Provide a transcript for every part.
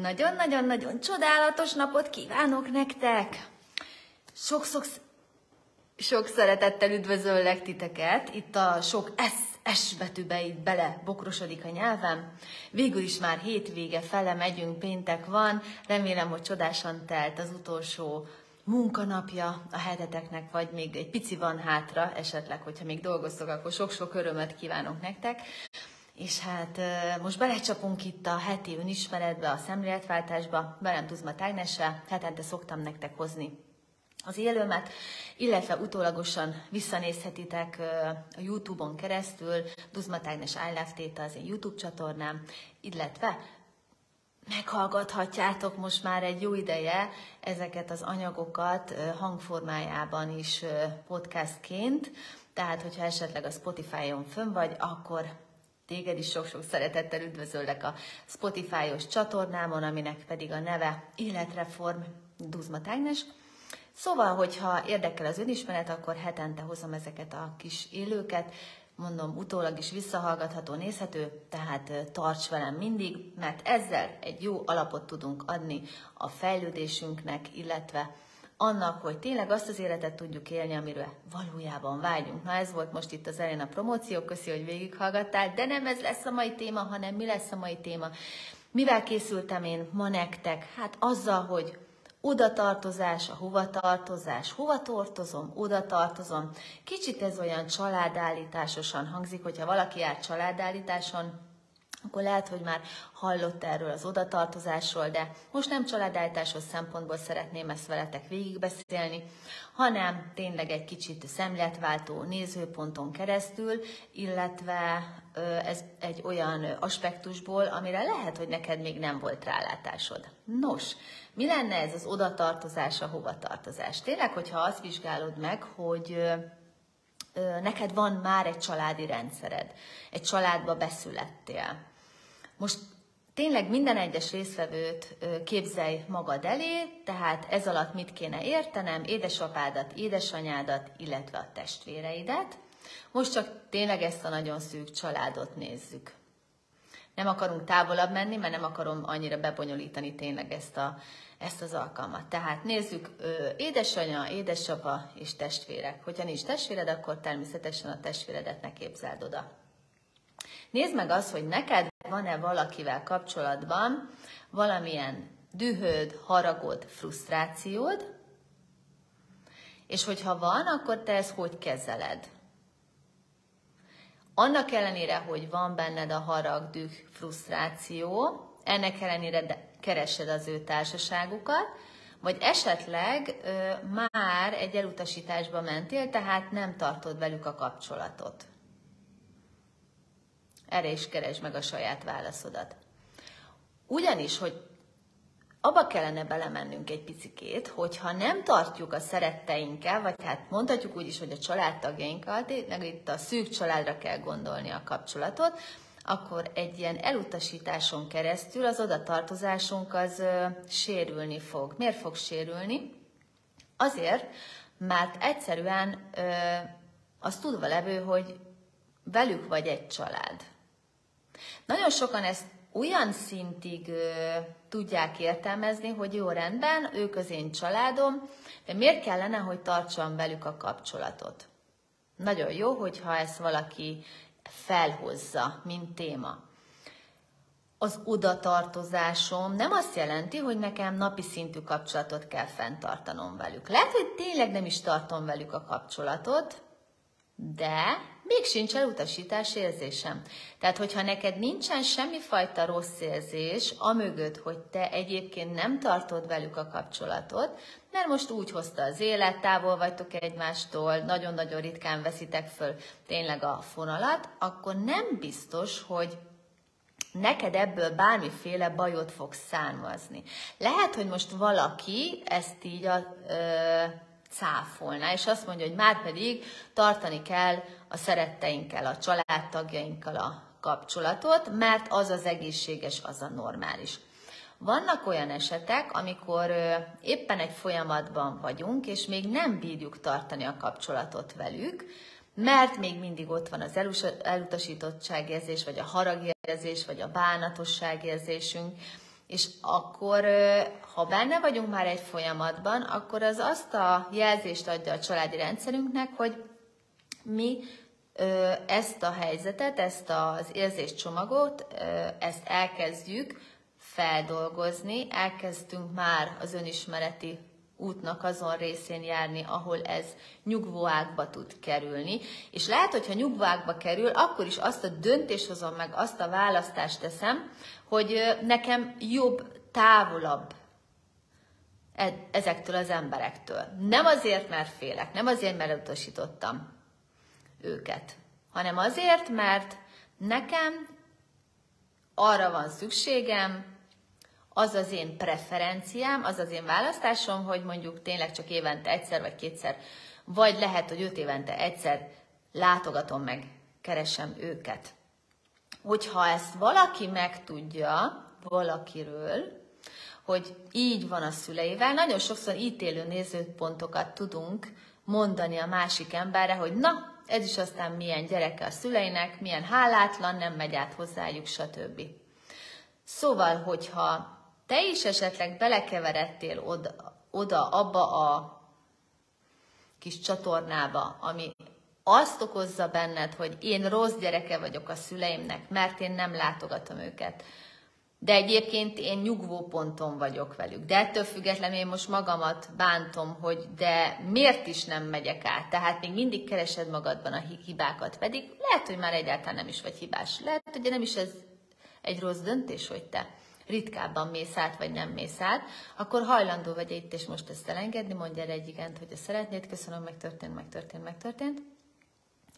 Nagyon-nagyon-nagyon csodálatos napot kívánok nektek! Sok-sok sok szeretettel üdvözöllek titeket. Itt a sok S, S betűbe itt bele bokrosodik a nyelvem. Végül is már hétvége fele megyünk, péntek van. Remélem, hogy csodásan telt az utolsó munkanapja a heteteknek, vagy még egy pici van hátra, esetleg, hogyha még dolgoztok, akkor sok-sok örömet kívánok nektek. És hát most belecsapunk itt a heti önismeretbe, a szemléletváltásba, velem Tuzma Tágnese, hetente szoktam nektek hozni az élőmet, illetve utólagosan visszanézhetitek a YouTube-on keresztül, Duzma Tágnes Állávtéta az én YouTube csatornám, illetve meghallgathatjátok most már egy jó ideje ezeket az anyagokat hangformájában is podcastként, tehát hogyha esetleg a Spotify-on fönn vagy, akkor Téged is sok-sok szeretettel üdvözöllek a Spotify-os csatornámon, aminek pedig a neve Életreform Duzma Tágnes. Szóval, hogyha érdekel az önismeret, akkor hetente hozom ezeket a kis élőket, mondom, utólag is visszahallgatható, nézhető, tehát tarts velem mindig, mert ezzel egy jó alapot tudunk adni a fejlődésünknek, illetve annak, hogy tényleg azt az életet tudjuk élni, amire valójában vágyunk. Na ez volt most itt az elején a promóció, köszi, hogy végighallgattál, de nem ez lesz a mai téma, hanem mi lesz a mai téma. Mivel készültem én ma nektek? Hát azzal, hogy oda tartozás, a hova tartozás, hova tartozom, oda tartozom. Kicsit ez olyan családállításosan hangzik, hogyha valaki jár családállításon, akkor lehet, hogy már hallott erről az odatartozásról, de most nem családállításos szempontból szeretném ezt veletek végigbeszélni, hanem tényleg egy kicsit szemletváltó nézőponton keresztül, illetve ez egy olyan aspektusból, amire lehet, hogy neked még nem volt rálátásod. Nos, mi lenne ez az odatartozás, a hovatartozás? Tényleg, hogyha azt vizsgálod meg, hogy neked van már egy családi rendszered, egy családba beszülettél, most tényleg minden egyes résztvevőt képzelj magad elé, tehát ez alatt mit kéne értenem, édesapádat, édesanyádat, illetve a testvéreidet. Most csak tényleg ezt a nagyon szűk családot nézzük. Nem akarunk távolabb menni, mert nem akarom annyira bebonyolítani tényleg ezt, a, ezt az alkalmat. Tehát nézzük, édesanya, édesapa és testvérek. Hogyha nincs testvéred, akkor természetesen a testvéredet ne képzeld oda. Nézd meg azt, hogy neked van-e valakivel kapcsolatban valamilyen dühöd, haragod, frusztrációd, és hogyha van, akkor te ezt hogy kezeled? Annak ellenére, hogy van benned a harag, düh, frusztráció, ennek ellenére keresed az ő társaságukat, vagy esetleg ö, már egy elutasításba mentél, tehát nem tartod velük a kapcsolatot. Erre is keresd meg a saját válaszodat. Ugyanis, hogy abba kellene belemennünk egy picikét, hogyha nem tartjuk a szeretteinkkel, vagy hát mondhatjuk úgy is, hogy a családtagjainkkal, tényleg itt a szűk családra kell gondolni a kapcsolatot, akkor egy ilyen elutasításon keresztül az odatartozásunk az ö, sérülni fog. Miért fog sérülni? Azért, mert egyszerűen ö, az tudva levő, hogy velük vagy egy család. Nagyon sokan ezt olyan szintig ö, tudják értelmezni, hogy jó rendben, ők az én családom, de miért kellene, hogy tartsam velük a kapcsolatot? Nagyon jó, hogyha ezt valaki felhozza, mint téma. Az odatartozásom nem azt jelenti, hogy nekem napi szintű kapcsolatot kell fenntartanom velük. Lehet, hogy tényleg nem is tartom velük a kapcsolatot, de még sincs elutasítás érzésem. Tehát, hogyha neked nincsen semmifajta rossz érzés, amögött, hogy te egyébként nem tartod velük a kapcsolatot, mert most úgy hozta az élet, távol vagytok egymástól, nagyon-nagyon ritkán veszitek föl tényleg a fonalat, akkor nem biztos, hogy neked ebből bármiféle bajot fog származni. Lehet, hogy most valaki ezt így a, ö, cáfolná, és azt mondja, hogy már pedig tartani kell a szeretteinkkel, a családtagjainkkal a kapcsolatot, mert az az egészséges, az a normális. Vannak olyan esetek, amikor éppen egy folyamatban vagyunk, és még nem bírjuk tartani a kapcsolatot velük, mert még mindig ott van az elutasítottságérzés, vagy a haragérzés, vagy a bánatosságérzésünk, És akkor, ha benne vagyunk már egy folyamatban, akkor az azt a jelzést adja a családi rendszerünknek, hogy mi ezt a helyzetet, ezt az érzéscsomagot, ezt elkezdjük feldolgozni, elkezdtünk már az önismereti útnak azon részén járni, ahol ez nyugvóákba tud kerülni. És lehet, hogyha nyugvóákba kerül, akkor is azt a döntést hozom meg, azt a választást teszem, hogy nekem jobb, távolabb e- ezektől az emberektől. Nem azért, mert félek, nem azért, mert utasítottam őket, hanem azért, mert nekem arra van szükségem, az az én preferenciám, az az én választásom, hogy mondjuk tényleg csak évente egyszer vagy kétszer, vagy lehet, hogy öt évente egyszer látogatom meg, keresem őket. Hogyha ezt valaki megtudja valakiről, hogy így van a szüleivel, nagyon sokszor ítélő nézőpontokat tudunk mondani a másik emberre, hogy na, ez is aztán milyen gyereke a szüleinek, milyen hálátlan, nem megy át hozzájuk, stb. Szóval, hogyha te is esetleg belekeveredtél oda, oda abba a kis csatornába, ami azt okozza benned, hogy én rossz gyereke vagyok a szüleimnek, mert én nem látogatom őket. De egyébként én nyugvó ponton vagyok velük. De ettől függetlenül én most magamat bántom, hogy de miért is nem megyek át. Tehát még mindig keresed magadban a hibákat. Pedig lehet, hogy már egyáltalán nem is vagy hibás. Lehet, hogy nem is ez egy rossz döntés, hogy te ritkábban mész át, vagy nem mész át, akkor hajlandó vagy itt és most ezt elengedni, mondja erre egy igent, hogy ezt szeretnéd, köszönöm, megtörtént, megtörtént, megtörtént.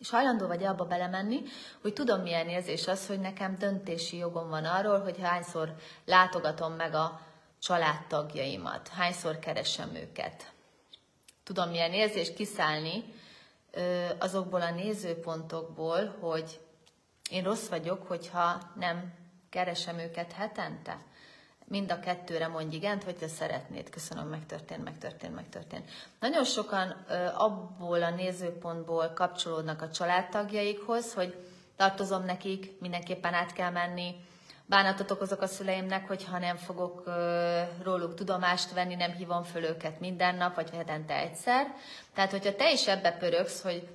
És hajlandó vagy abba belemenni, hogy tudom milyen érzés az, hogy nekem döntési jogom van arról, hogy hányszor látogatom meg a családtagjaimat, hányszor keresem őket. Tudom milyen érzés kiszállni azokból a nézőpontokból, hogy én rossz vagyok, hogyha nem keresem őket hetente? Mind a kettőre mondj igent, hogy te szeretnéd. Köszönöm, megtörtént, megtörtént, megtörtént. Nagyon sokan abból a nézőpontból kapcsolódnak a családtagjaikhoz, hogy tartozom nekik, mindenképpen át kell menni, bánatot okozok a szüleimnek, hogyha nem fogok róluk tudomást venni, nem hívom föl őket minden nap, vagy hetente egyszer. Tehát, hogyha te is ebbe pöröksz, hogy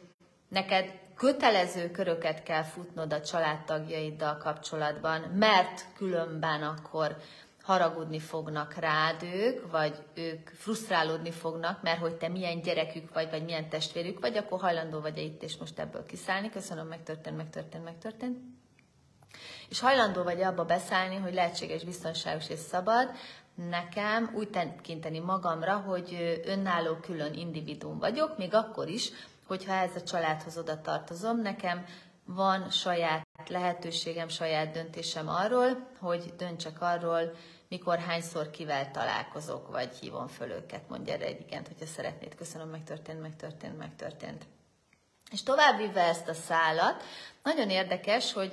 neked kötelező köröket kell futnod a családtagjaiddal kapcsolatban, mert különben akkor haragudni fognak rád ők, vagy ők frusztrálódni fognak, mert hogy te milyen gyerekük vagy, vagy milyen testvérük vagy, akkor hajlandó vagy -e itt és most ebből kiszállni. Köszönöm, megtörtént, megtörtént, megtörtént. És hajlandó vagy abba beszállni, hogy lehetséges, biztonságos és szabad, nekem úgy tekinteni magamra, hogy önálló külön individuum vagyok, még akkor is, hogyha ez a családhoz oda tartozom, nekem van saját lehetőségem, saját döntésem arról, hogy döntsek arról, mikor, hányszor kivel találkozok, vagy hívom föl őket, mondja erre egy igent, hogyha szeretnéd. Köszönöm, megtörtént, megtörtént, megtörtént. És továbbvive ezt a szálat, nagyon érdekes, hogy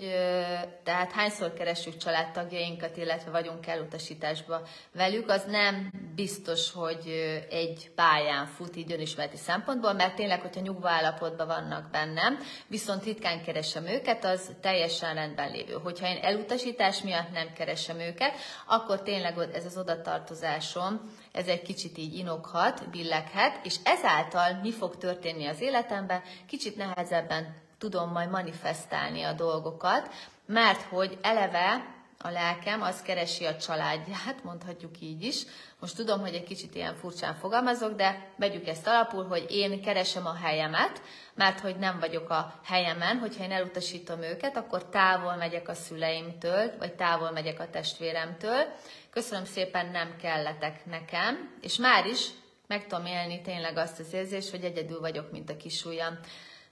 tehát hányszor keressük családtagjainkat, illetve vagyunk elutasításba velük, az nem biztos, hogy egy pályán fut így önismereti szempontból, mert tényleg, hogyha nyugva állapotban vannak bennem, viszont ritkán keresem őket, az teljesen rendben lévő. Hogyha én elutasítás miatt nem keresem őket, akkor tényleg ez az odatartozásom, ez egy kicsit így inokhat, billeghet, és ezáltal mi fog történni az életemben, kicsit nehezebben tudom majd manifestálni a dolgokat, mert hogy eleve a lelkem az keresi a családját, mondhatjuk így is. Most tudom, hogy egy kicsit ilyen furcsán fogalmazok, de vegyük ezt alapul, hogy én keresem a helyemet, mert hogy nem vagyok a helyemen, hogyha én elutasítom őket, akkor távol megyek a szüleimtől, vagy távol megyek a testvéremtől. Köszönöm szépen, nem kelletek nekem, és már is meg tudom élni tényleg azt az érzést, hogy egyedül vagyok, mint a kisúlyam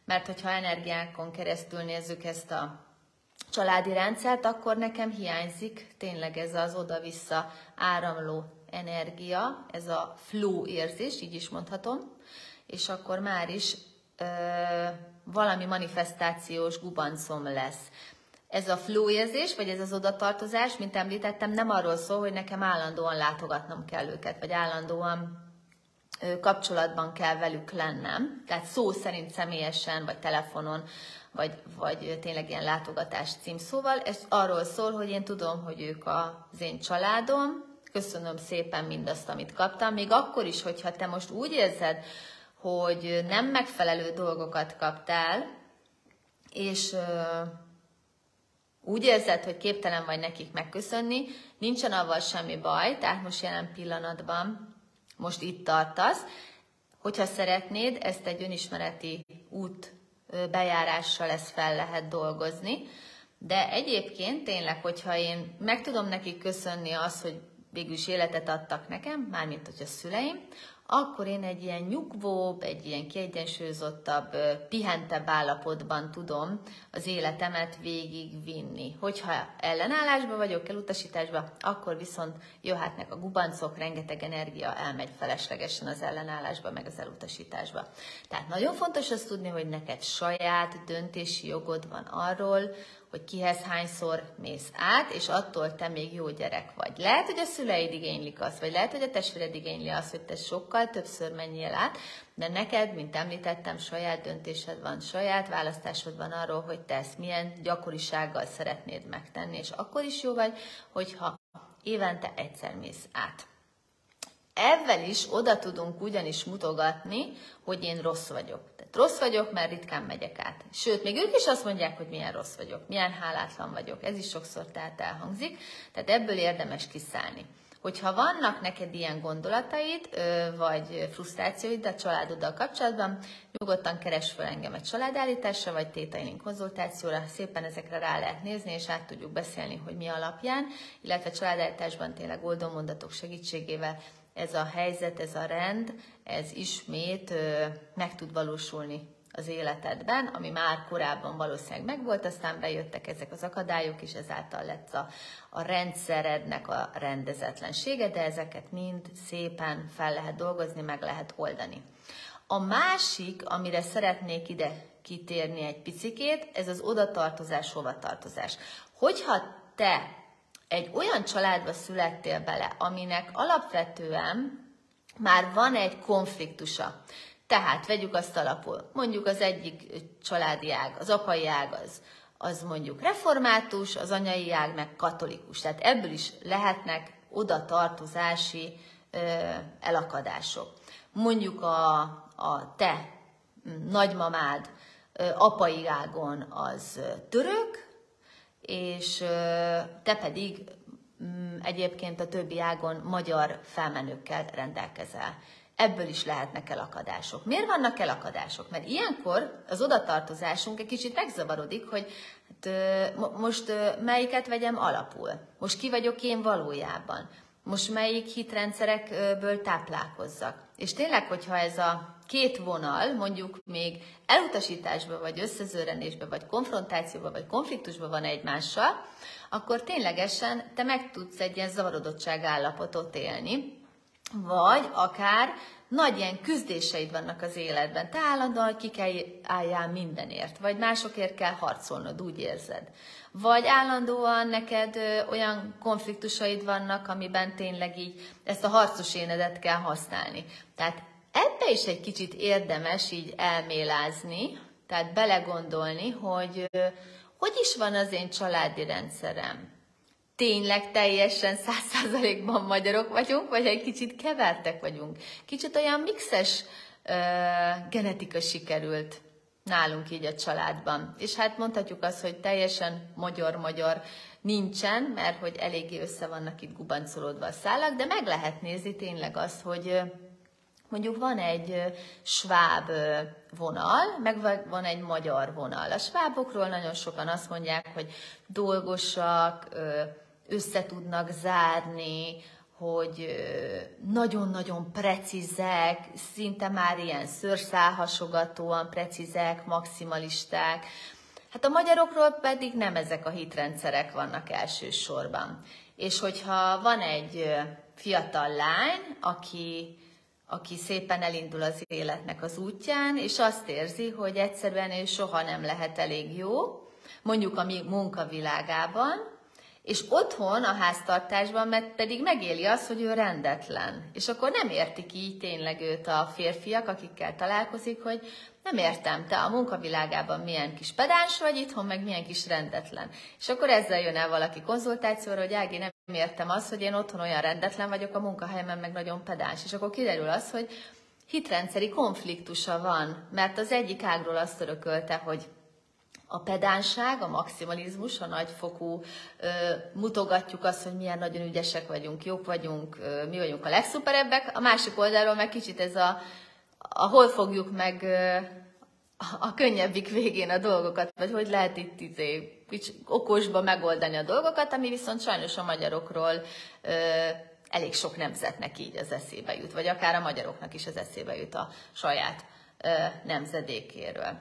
mert hogyha energiákon keresztül nézzük ezt a családi rendszert, akkor nekem hiányzik tényleg ez az oda-vissza áramló energia, ez a flow érzés, így is mondhatom, és akkor már is ö, valami manifestációs gubancom lesz. Ez a flow érzés, vagy ez az odatartozás, mint említettem, nem arról szól, hogy nekem állandóan látogatnom kell őket, vagy állandóan kapcsolatban kell velük lennem, tehát szó szerint személyesen vagy telefonon, vagy, vagy tényleg ilyen látogatás címszóval. Ez arról szól, hogy én tudom, hogy ők az én családom, köszönöm szépen mindazt, amit kaptam, még akkor is, hogyha te most úgy érzed, hogy nem megfelelő dolgokat kaptál, és úgy érzed, hogy képtelen vagy nekik megköszönni, nincsen avval semmi baj, tehát most jelen pillanatban, most itt tartasz, hogyha szeretnéd, ezt egy önismereti út bejárással ezt fel lehet dolgozni, de egyébként tényleg, hogyha én meg tudom nekik köszönni azt, hogy végül is életet adtak nekem, mármint hogy a szüleim, akkor én egy ilyen nyugvóbb, egy ilyen kiegyensúlyozottabb, pihentebb állapotban tudom az életemet végigvinni. Hogyha ellenállásba vagyok, elutasításba, akkor viszont jöhetnek a gubancok, rengeteg energia elmegy feleslegesen az ellenállásba, meg az elutasításba. Tehát nagyon fontos azt tudni, hogy neked saját döntési jogod van arról, hogy kihez hányszor mész át, és attól te még jó gyerek vagy. Lehet, hogy a szüleid igénylik azt, vagy lehet, hogy a testvéred igényli azt, hogy te sokkal többször menjél át, de neked, mint említettem, saját döntésed van, saját választásod van arról, hogy te ezt milyen gyakorisággal szeretnéd megtenni, és akkor is jó vagy, hogyha évente egyszer mész át. Ezzel is oda tudunk ugyanis mutogatni, hogy én rossz vagyok. Tehát rossz vagyok, mert ritkán megyek át. Sőt, még ők is azt mondják, hogy milyen rossz vagyok, milyen hálátlan vagyok. Ez is sokszor tehát elhangzik. Tehát ebből érdemes kiszállni. Hogyha vannak neked ilyen gondolataid, vagy frusztrációid a családoddal kapcsolatban, nyugodtan keres fel engem egy családállításra, vagy tétailink konzultációra, szépen ezekre rá lehet nézni, és át tudjuk beszélni, hogy mi alapján, illetve családállításban tényleg oldó mondatok segítségével ez a helyzet, ez a rend, ez ismét meg tud valósulni az életedben, ami már korábban valószínűleg megvolt, aztán bejöttek ezek az akadályok, és ezáltal lett a, a rendszerednek a rendezetlensége, de ezeket mind szépen fel lehet dolgozni, meg lehet oldani. A másik, amire szeretnék ide kitérni egy picikét, ez az odatartozás, hovatartozás. Hogyha te egy olyan családba születtél bele, aminek alapvetően már van egy konfliktusa. Tehát vegyük azt alapul, mondjuk az egyik családi ág, az apai ág az, az mondjuk református, az anyai ág meg katolikus. Tehát ebből is lehetnek oda tartozási elakadások. Mondjuk a, a te nagymamád ö, apai ágon az török, és te pedig mm, egyébként a többi ágon magyar felmenőkkel rendelkezel. Ebből is lehetnek elakadások. Miért vannak elakadások? Mert ilyenkor az odatartozásunk egy kicsit megzavarodik, hogy hát, most melyiket vegyem alapul? Most ki vagyok én valójában? Most melyik hitrendszerekből táplálkozzak? És tényleg, hogyha ez a két vonal mondjuk még elutasításba, vagy összezőrenésbe, vagy konfrontációba, vagy konfliktusba van egymással, akkor ténylegesen te meg tudsz egy ilyen zavarodottság állapotot élni, vagy akár nagy ilyen küzdéseid vannak az életben. Te állandóan ki kell álljál mindenért, vagy másokért kell harcolnod, úgy érzed. Vagy állandóan neked olyan konfliktusaid vannak, amiben tényleg így ezt a harcos énedet kell használni. Tehát ebbe is egy kicsit érdemes így elmélázni, tehát belegondolni, hogy ö, hogy is van az én családi rendszerem tényleg teljesen száz százalékban magyarok vagyunk, vagy egy kicsit kevertek vagyunk. Kicsit olyan mixes uh, genetika sikerült nálunk így a családban. És hát mondhatjuk azt, hogy teljesen magyar-magyar nincsen, mert hogy eléggé össze vannak itt gubancolódva a szálak, de meg lehet nézni tényleg azt, hogy mondjuk van egy sváb vonal, meg van egy magyar vonal. A svábokról nagyon sokan azt mondják, hogy dolgosak, össze tudnak zárni, hogy nagyon-nagyon precízek, szinte már ilyen szőrszálhasogatóan precízek, maximalisták. Hát a magyarokról pedig nem ezek a hitrendszerek vannak elsősorban. És hogyha van egy fiatal lány, aki, aki szépen elindul az életnek az útján, és azt érzi, hogy egyszerűen ő soha nem lehet elég jó, mondjuk a munkavilágában, és otthon, a háztartásban meg pedig megéli azt, hogy ő rendetlen. És akkor nem értik így tényleg őt a férfiak, akikkel találkozik, hogy nem értem, te a munkavilágában milyen kis pedáns vagy, itthon meg milyen kis rendetlen. És akkor ezzel jön el valaki konzultációra, hogy Ági, nem értem azt, hogy én otthon olyan rendetlen vagyok, a munkahelyemen meg nagyon pedáns. És akkor kiderül az, hogy hitrendszeri konfliktusa van, mert az egyik ágról azt örökölte, hogy a pedánság, a maximalizmus, a nagyfokú, ö, mutogatjuk azt, hogy milyen nagyon ügyesek vagyunk, jók vagyunk, ö, mi vagyunk a legszuperebbek, a másik oldalról meg kicsit ez a, hol fogjuk meg ö, a könnyebbik végén a dolgokat, vagy hogy lehet itt izé, okosba megoldani a dolgokat, ami viszont sajnos a magyarokról ö, elég sok nemzetnek így az eszébe jut, vagy akár a magyaroknak is az eszébe jut a saját ö, nemzedékéről.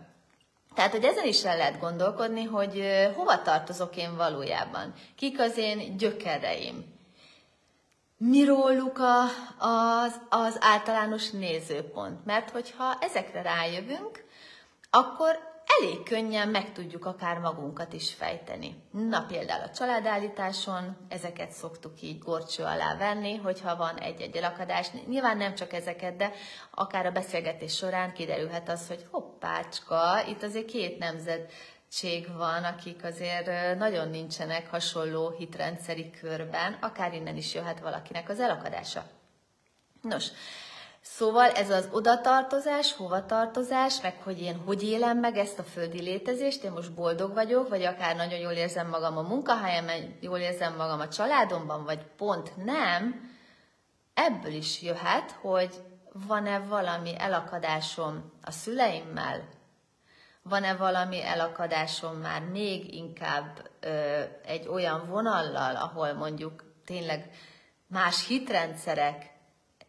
Tehát, hogy ezen is el lehet gondolkodni, hogy hova tartozok én valójában, kik az én gyökereim, mi róluk a, az, az általános nézőpont. Mert hogyha ezekre rájövünk, akkor elég könnyen meg tudjuk akár magunkat is fejteni. Na például a családállításon ezeket szoktuk így gorcső alá venni, hogyha van egy-egy elakadás. Nyilván nem csak ezeket, de akár a beszélgetés során kiderülhet az, hogy hoppácska, itt azért két nemzetség van, akik azért nagyon nincsenek hasonló hitrendszeri körben, akár innen is jöhet valakinek az elakadása. Nos, Szóval ez az odatartozás, hovatartozás, meg hogy én hogy élem meg ezt a földi létezést, én most boldog vagyok, vagy akár nagyon jól érzem magam a munkahelyemen, jól érzem magam a családomban, vagy pont nem, ebből is jöhet, hogy van-e valami elakadásom a szüleimmel, van-e valami elakadásom már még inkább ö, egy olyan vonallal, ahol mondjuk tényleg más hitrendszerek,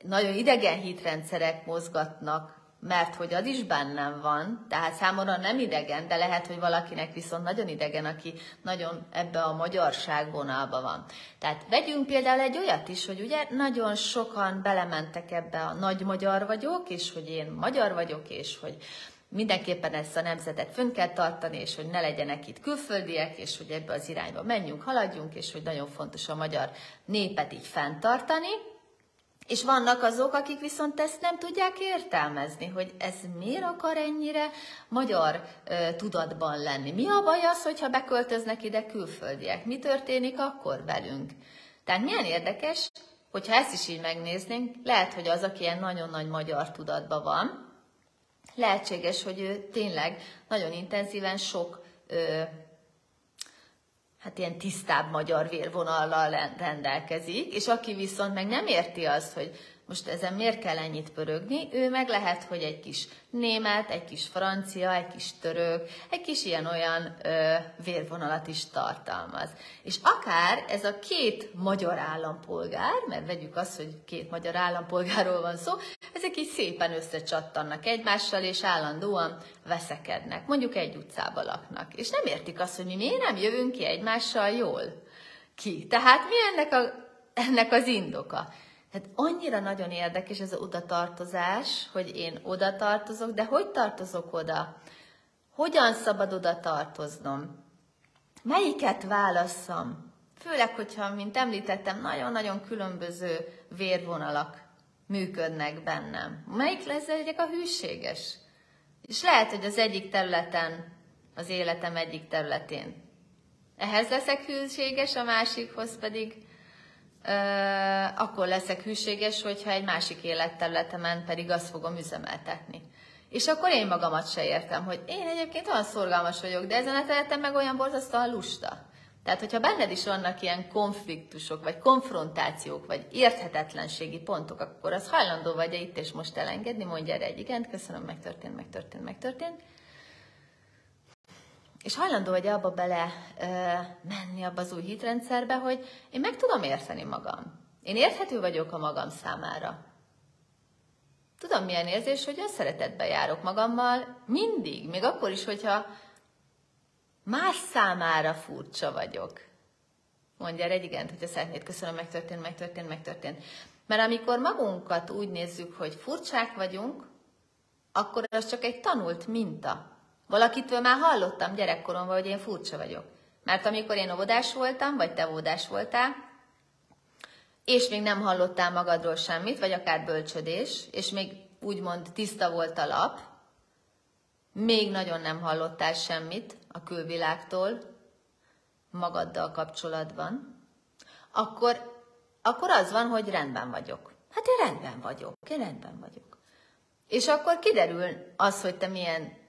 nagyon idegen hitrendszerek mozgatnak, mert hogy az is bennem van, tehát számomra nem idegen, de lehet, hogy valakinek viszont nagyon idegen, aki nagyon ebbe a magyarság vonalba van. Tehát vegyünk például egy olyat is, hogy ugye nagyon sokan belementek ebbe a nagy magyar vagyok, és hogy én magyar vagyok, és hogy mindenképpen ezt a nemzetet fönn kell tartani, és hogy ne legyenek itt külföldiek, és hogy ebbe az irányba menjünk, haladjunk, és hogy nagyon fontos a magyar népet így fenntartani, és vannak azok, akik viszont ezt nem tudják értelmezni, hogy ez miért akar ennyire magyar ö, tudatban lenni. Mi a baj az, hogyha beköltöznek ide külföldiek? Mi történik akkor velünk? Tehát milyen érdekes, hogyha ezt is így megnéznénk, lehet, hogy az, aki ilyen nagyon nagy magyar tudatban van, lehetséges, hogy ő tényleg nagyon intenzíven sok ö, hát ilyen tisztább magyar vérvonallal rendelkezik, és aki viszont meg nem érti azt, hogy most ezen miért kell ennyit pörögni, ő meg lehet, hogy egy kis német, egy kis francia, egy kis török, egy kis ilyen-olyan ö, vérvonalat is tartalmaz. És akár ez a két magyar állampolgár, mert vegyük azt, hogy két magyar állampolgárról van szó, ezek így szépen összecsattannak egymással, és állandóan veszekednek. Mondjuk egy utcába laknak. És nem értik azt, hogy mi miért nem jövünk ki egymással jól ki. Tehát mi ennek, a, ennek az indoka? Tehát annyira nagyon érdekes ez a oda tartozás, hogy én oda tartozok, de hogy tartozok oda? Hogyan szabad oda tartoznom? Melyiket válasszam? Főleg, hogyha, mint említettem, nagyon-nagyon különböző vérvonalak működnek bennem. Melyik lesz egyik a hűséges? És lehet, hogy az egyik területen, az életem egyik területén ehhez leszek hűséges, a másikhoz pedig akkor leszek hűséges, hogyha egy másik életterületemen pedig azt fogom üzemeltetni. És akkor én magamat se értem, hogy én egyébként olyan szorgalmas vagyok, de ezen a területen meg olyan borzasztóan lusta. Tehát, hogyha benned is vannak ilyen konfliktusok, vagy konfrontációk, vagy érthetetlenségi pontok, akkor az hajlandó vagy -e itt és most elengedni, mondja erre egy igent, köszönöm, megtörtént, megtörtént, megtörtént. És hajlandó vagy abba bele ö, menni abba az új hitrendszerbe, hogy én meg tudom érteni magam. Én érthető vagyok a magam számára. Tudom, milyen érzés, hogy önszeretetben járok magammal mindig, még akkor is, hogyha más számára furcsa vagyok. Mondja egy igent, hogyha szeretnéd, köszönöm, megtörtént, megtörtént, megtörtént. Mert amikor magunkat úgy nézzük, hogy furcsák vagyunk, akkor az csak egy tanult minta. Valakitől már hallottam gyerekkoromban, hogy én furcsa vagyok. Mert amikor én óvodás voltam, vagy te óvodás voltál, és még nem hallottál magadról semmit, vagy akár bölcsödés, és még úgymond tiszta volt a lap, még nagyon nem hallottál semmit a külvilágtól magaddal kapcsolatban, akkor, akkor az van, hogy rendben vagyok. Hát én rendben vagyok, én rendben vagyok. És akkor kiderül az, hogy te milyen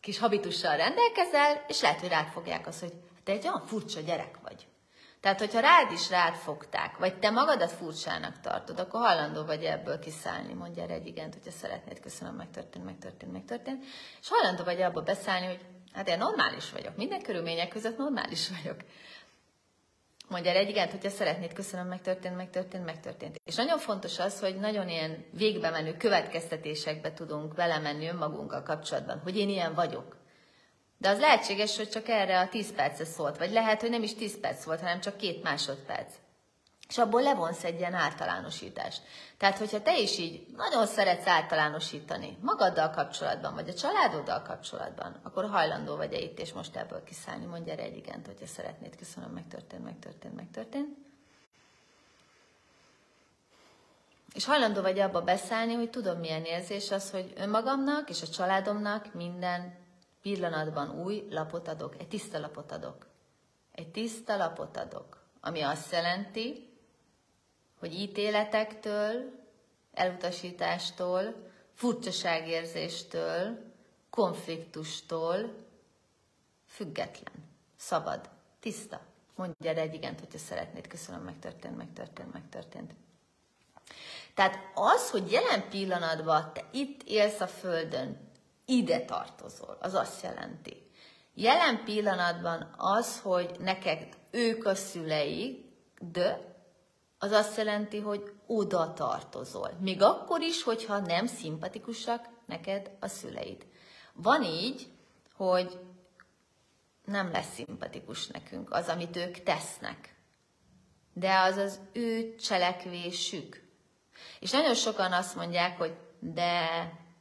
kis habitussal rendelkezel, és lehet, hogy rád fogják azt, hogy te egy olyan furcsa gyerek vagy. Tehát, hogyha rád is rád fogták, vagy te magadat furcsának tartod, akkor hajlandó vagy ebből kiszállni, mondja erre egy igent, hogyha szeretnéd, köszönöm, megtörtént, megtörtént, megtörtént, és hajlandó vagy abba beszállni, hogy hát én normális vagyok, minden körülmények között normális vagyok. Mondja egy igent, hogyha szeretnéd, köszönöm, megtörtént, megtörtént, megtörtént. És nagyon fontos az, hogy nagyon ilyen végbe menő következtetésekbe tudunk belemenni önmagunkkal kapcsolatban, hogy én ilyen vagyok. De az lehetséges, hogy csak erre a 10 percre szólt, vagy lehet, hogy nem is 10 perc volt, hanem csak két másodperc. És abból levonsz egy ilyen általánosítást. Tehát, hogyha te is így nagyon szeretsz általánosítani magaddal kapcsolatban, vagy a családoddal kapcsolatban, akkor hajlandó vagy-e itt és most ebből kiszállni. Mondj erre egy igent, hogyha szeretnéd. Köszönöm, megtörtént, megtörtént, megtörtént. És hajlandó vagy abba beszállni, hogy tudom milyen érzés az, hogy önmagamnak és a családomnak minden pillanatban új lapot adok, egy tiszta lapot adok. Egy tiszta lapot adok, ami azt jelenti, hogy ítéletektől, elutasítástól, furcsaságérzéstől, konfliktustól független, szabad, tiszta. Mondja erre egy igent, hogyha szeretnéd. Köszönöm, megtörtént, megtörtént, megtörtént. Tehát az, hogy jelen pillanatban te itt élsz a Földön, ide tartozol, az azt jelenti. Jelen pillanatban az, hogy neked ők a szülei, de az azt jelenti, hogy oda tartozol. Még akkor is, hogyha nem szimpatikusak neked a szüleid. Van így, hogy nem lesz szimpatikus nekünk az, amit ők tesznek. De az az ő cselekvésük. És nagyon sokan azt mondják, hogy de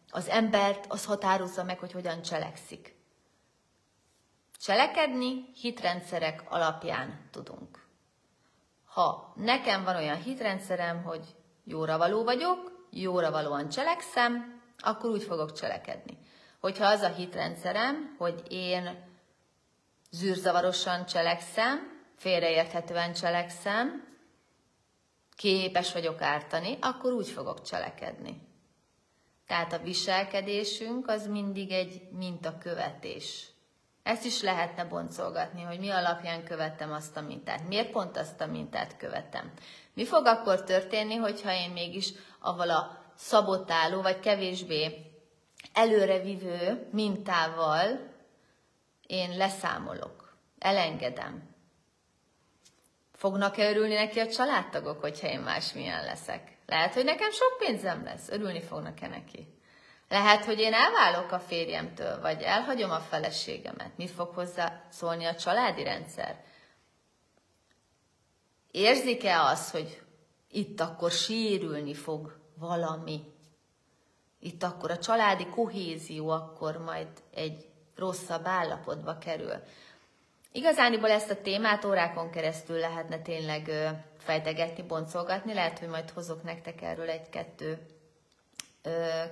az embert az határozza meg, hogy hogyan cselekszik. Cselekedni hitrendszerek alapján tudunk. Ha nekem van olyan hitrendszerem, hogy jóra való vagyok, jóra valóan cselekszem, akkor úgy fogok cselekedni. Hogyha az a hitrendszerem, hogy én zűrzavarosan cselekszem, félreérthetően cselekszem, képes vagyok ártani, akkor úgy fogok cselekedni. Tehát a viselkedésünk az mindig egy mintakövetés. Ezt is lehetne boncolgatni, hogy mi alapján követtem azt a mintát. Miért pont azt a mintát követem? Mi fog akkor történni, hogyha én mégis avval a szabotáló, vagy kevésbé előrevivő mintával én leszámolok, elengedem. Fognak-e örülni neki a családtagok, hogyha én másmilyen leszek? Lehet, hogy nekem sok pénzem lesz, örülni fognak-e neki? Lehet, hogy én elválok a férjemtől, vagy elhagyom a feleségemet. Mi fog hozzá szólni a családi rendszer? Érzik-e az, hogy itt akkor sérülni fog valami? Itt akkor a családi kohézió akkor majd egy rosszabb állapotba kerül. Igazániból ezt a témát órákon keresztül lehetne tényleg fejtegetni, boncolgatni. Lehet, hogy majd hozok nektek erről egy-kettő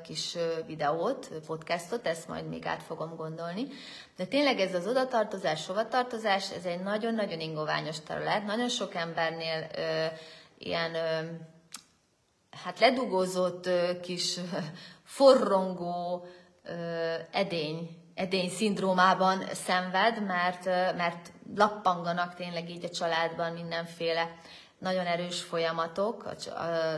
kis videót, podcastot, ezt majd még át fogom gondolni. De tényleg ez az odatartozás, hovatartozás, ez egy nagyon-nagyon ingoványos terület. Nagyon sok embernél ö, ilyen ö, hát ledugózott ö, kis forrongó ö, edény edény szindrómában szenved, mert, mert lappanganak tényleg így a családban mindenféle nagyon erős folyamatok a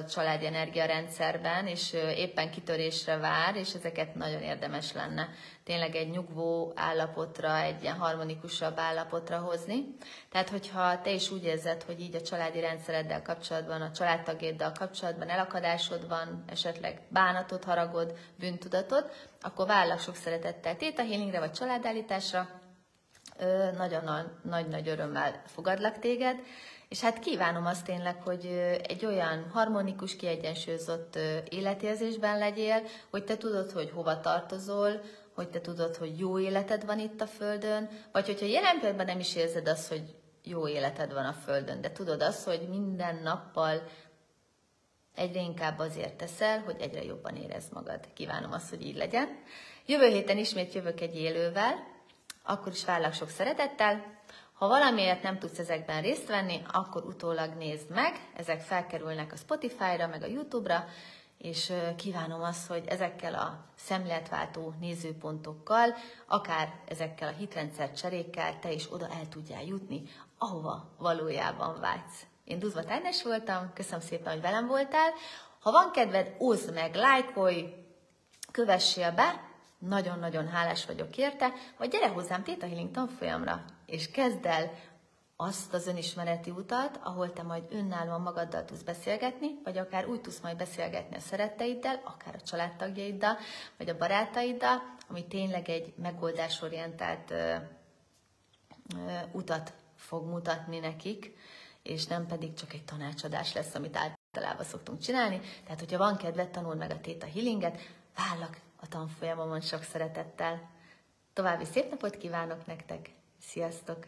családi energiarendszerben, és éppen kitörésre vár, és ezeket nagyon érdemes lenne tényleg egy nyugvó állapotra, egy ilyen harmonikusabb állapotra hozni. Tehát, hogyha te is úgy érzed, hogy így a családi rendszereddel kapcsolatban, a családtagéddal kapcsolatban elakadásod van, esetleg bánatod, haragod, bűntudatod, akkor vállak sok szeretettel Theta Healingre vagy családállításra, nagyon nagy-nagy örömmel fogadlak téged, és hát kívánom azt tényleg, hogy egy olyan harmonikus, kiegyensúlyozott életérzésben legyél, hogy te tudod, hogy hova tartozol, hogy te tudod, hogy jó életed van itt a Földön, vagy hogyha jelen pillanatban nem is érzed azt, hogy jó életed van a Földön, de tudod azt, hogy minden nappal egyre inkább azért teszel, hogy egyre jobban érezd magad. Kívánom azt, hogy így legyen. Jövő héten ismét jövök egy élővel, akkor is várlak sok szeretettel. Ha valamiért nem tudsz ezekben részt venni, akkor utólag nézd meg, ezek felkerülnek a Spotify-ra, meg a YouTube-ra, és kívánom azt, hogy ezekkel a szemléletváltó nézőpontokkal, akár ezekkel a hitrendszer cserékkel te is oda el tudjál jutni, ahova valójában vágysz. Én Duzva Tájnes voltam, köszönöm szépen, hogy velem voltál. Ha van kedved, oszd meg, lájkolj, kövessél be, nagyon-nagyon hálás vagyok érte, vagy gyere hozzám Theta Healing tanfolyamra, és kezd el azt az önismereti utat, ahol te majd önállóan magaddal tudsz beszélgetni, vagy akár úgy tudsz majd beszélgetni a szeretteiddel, akár a családtagjaiddal, vagy a barátaiddal, ami tényleg egy megoldásorientált ö, ö, utat fog mutatni nekik, és nem pedig csak egy tanácsadás lesz, amit általában szoktunk csinálni. Tehát, hogyha van kedved, tanul meg a Theta Healinget, vállak a tanfolyamomon sok szeretettel. További szép napot kívánok nektek! Sziasztok!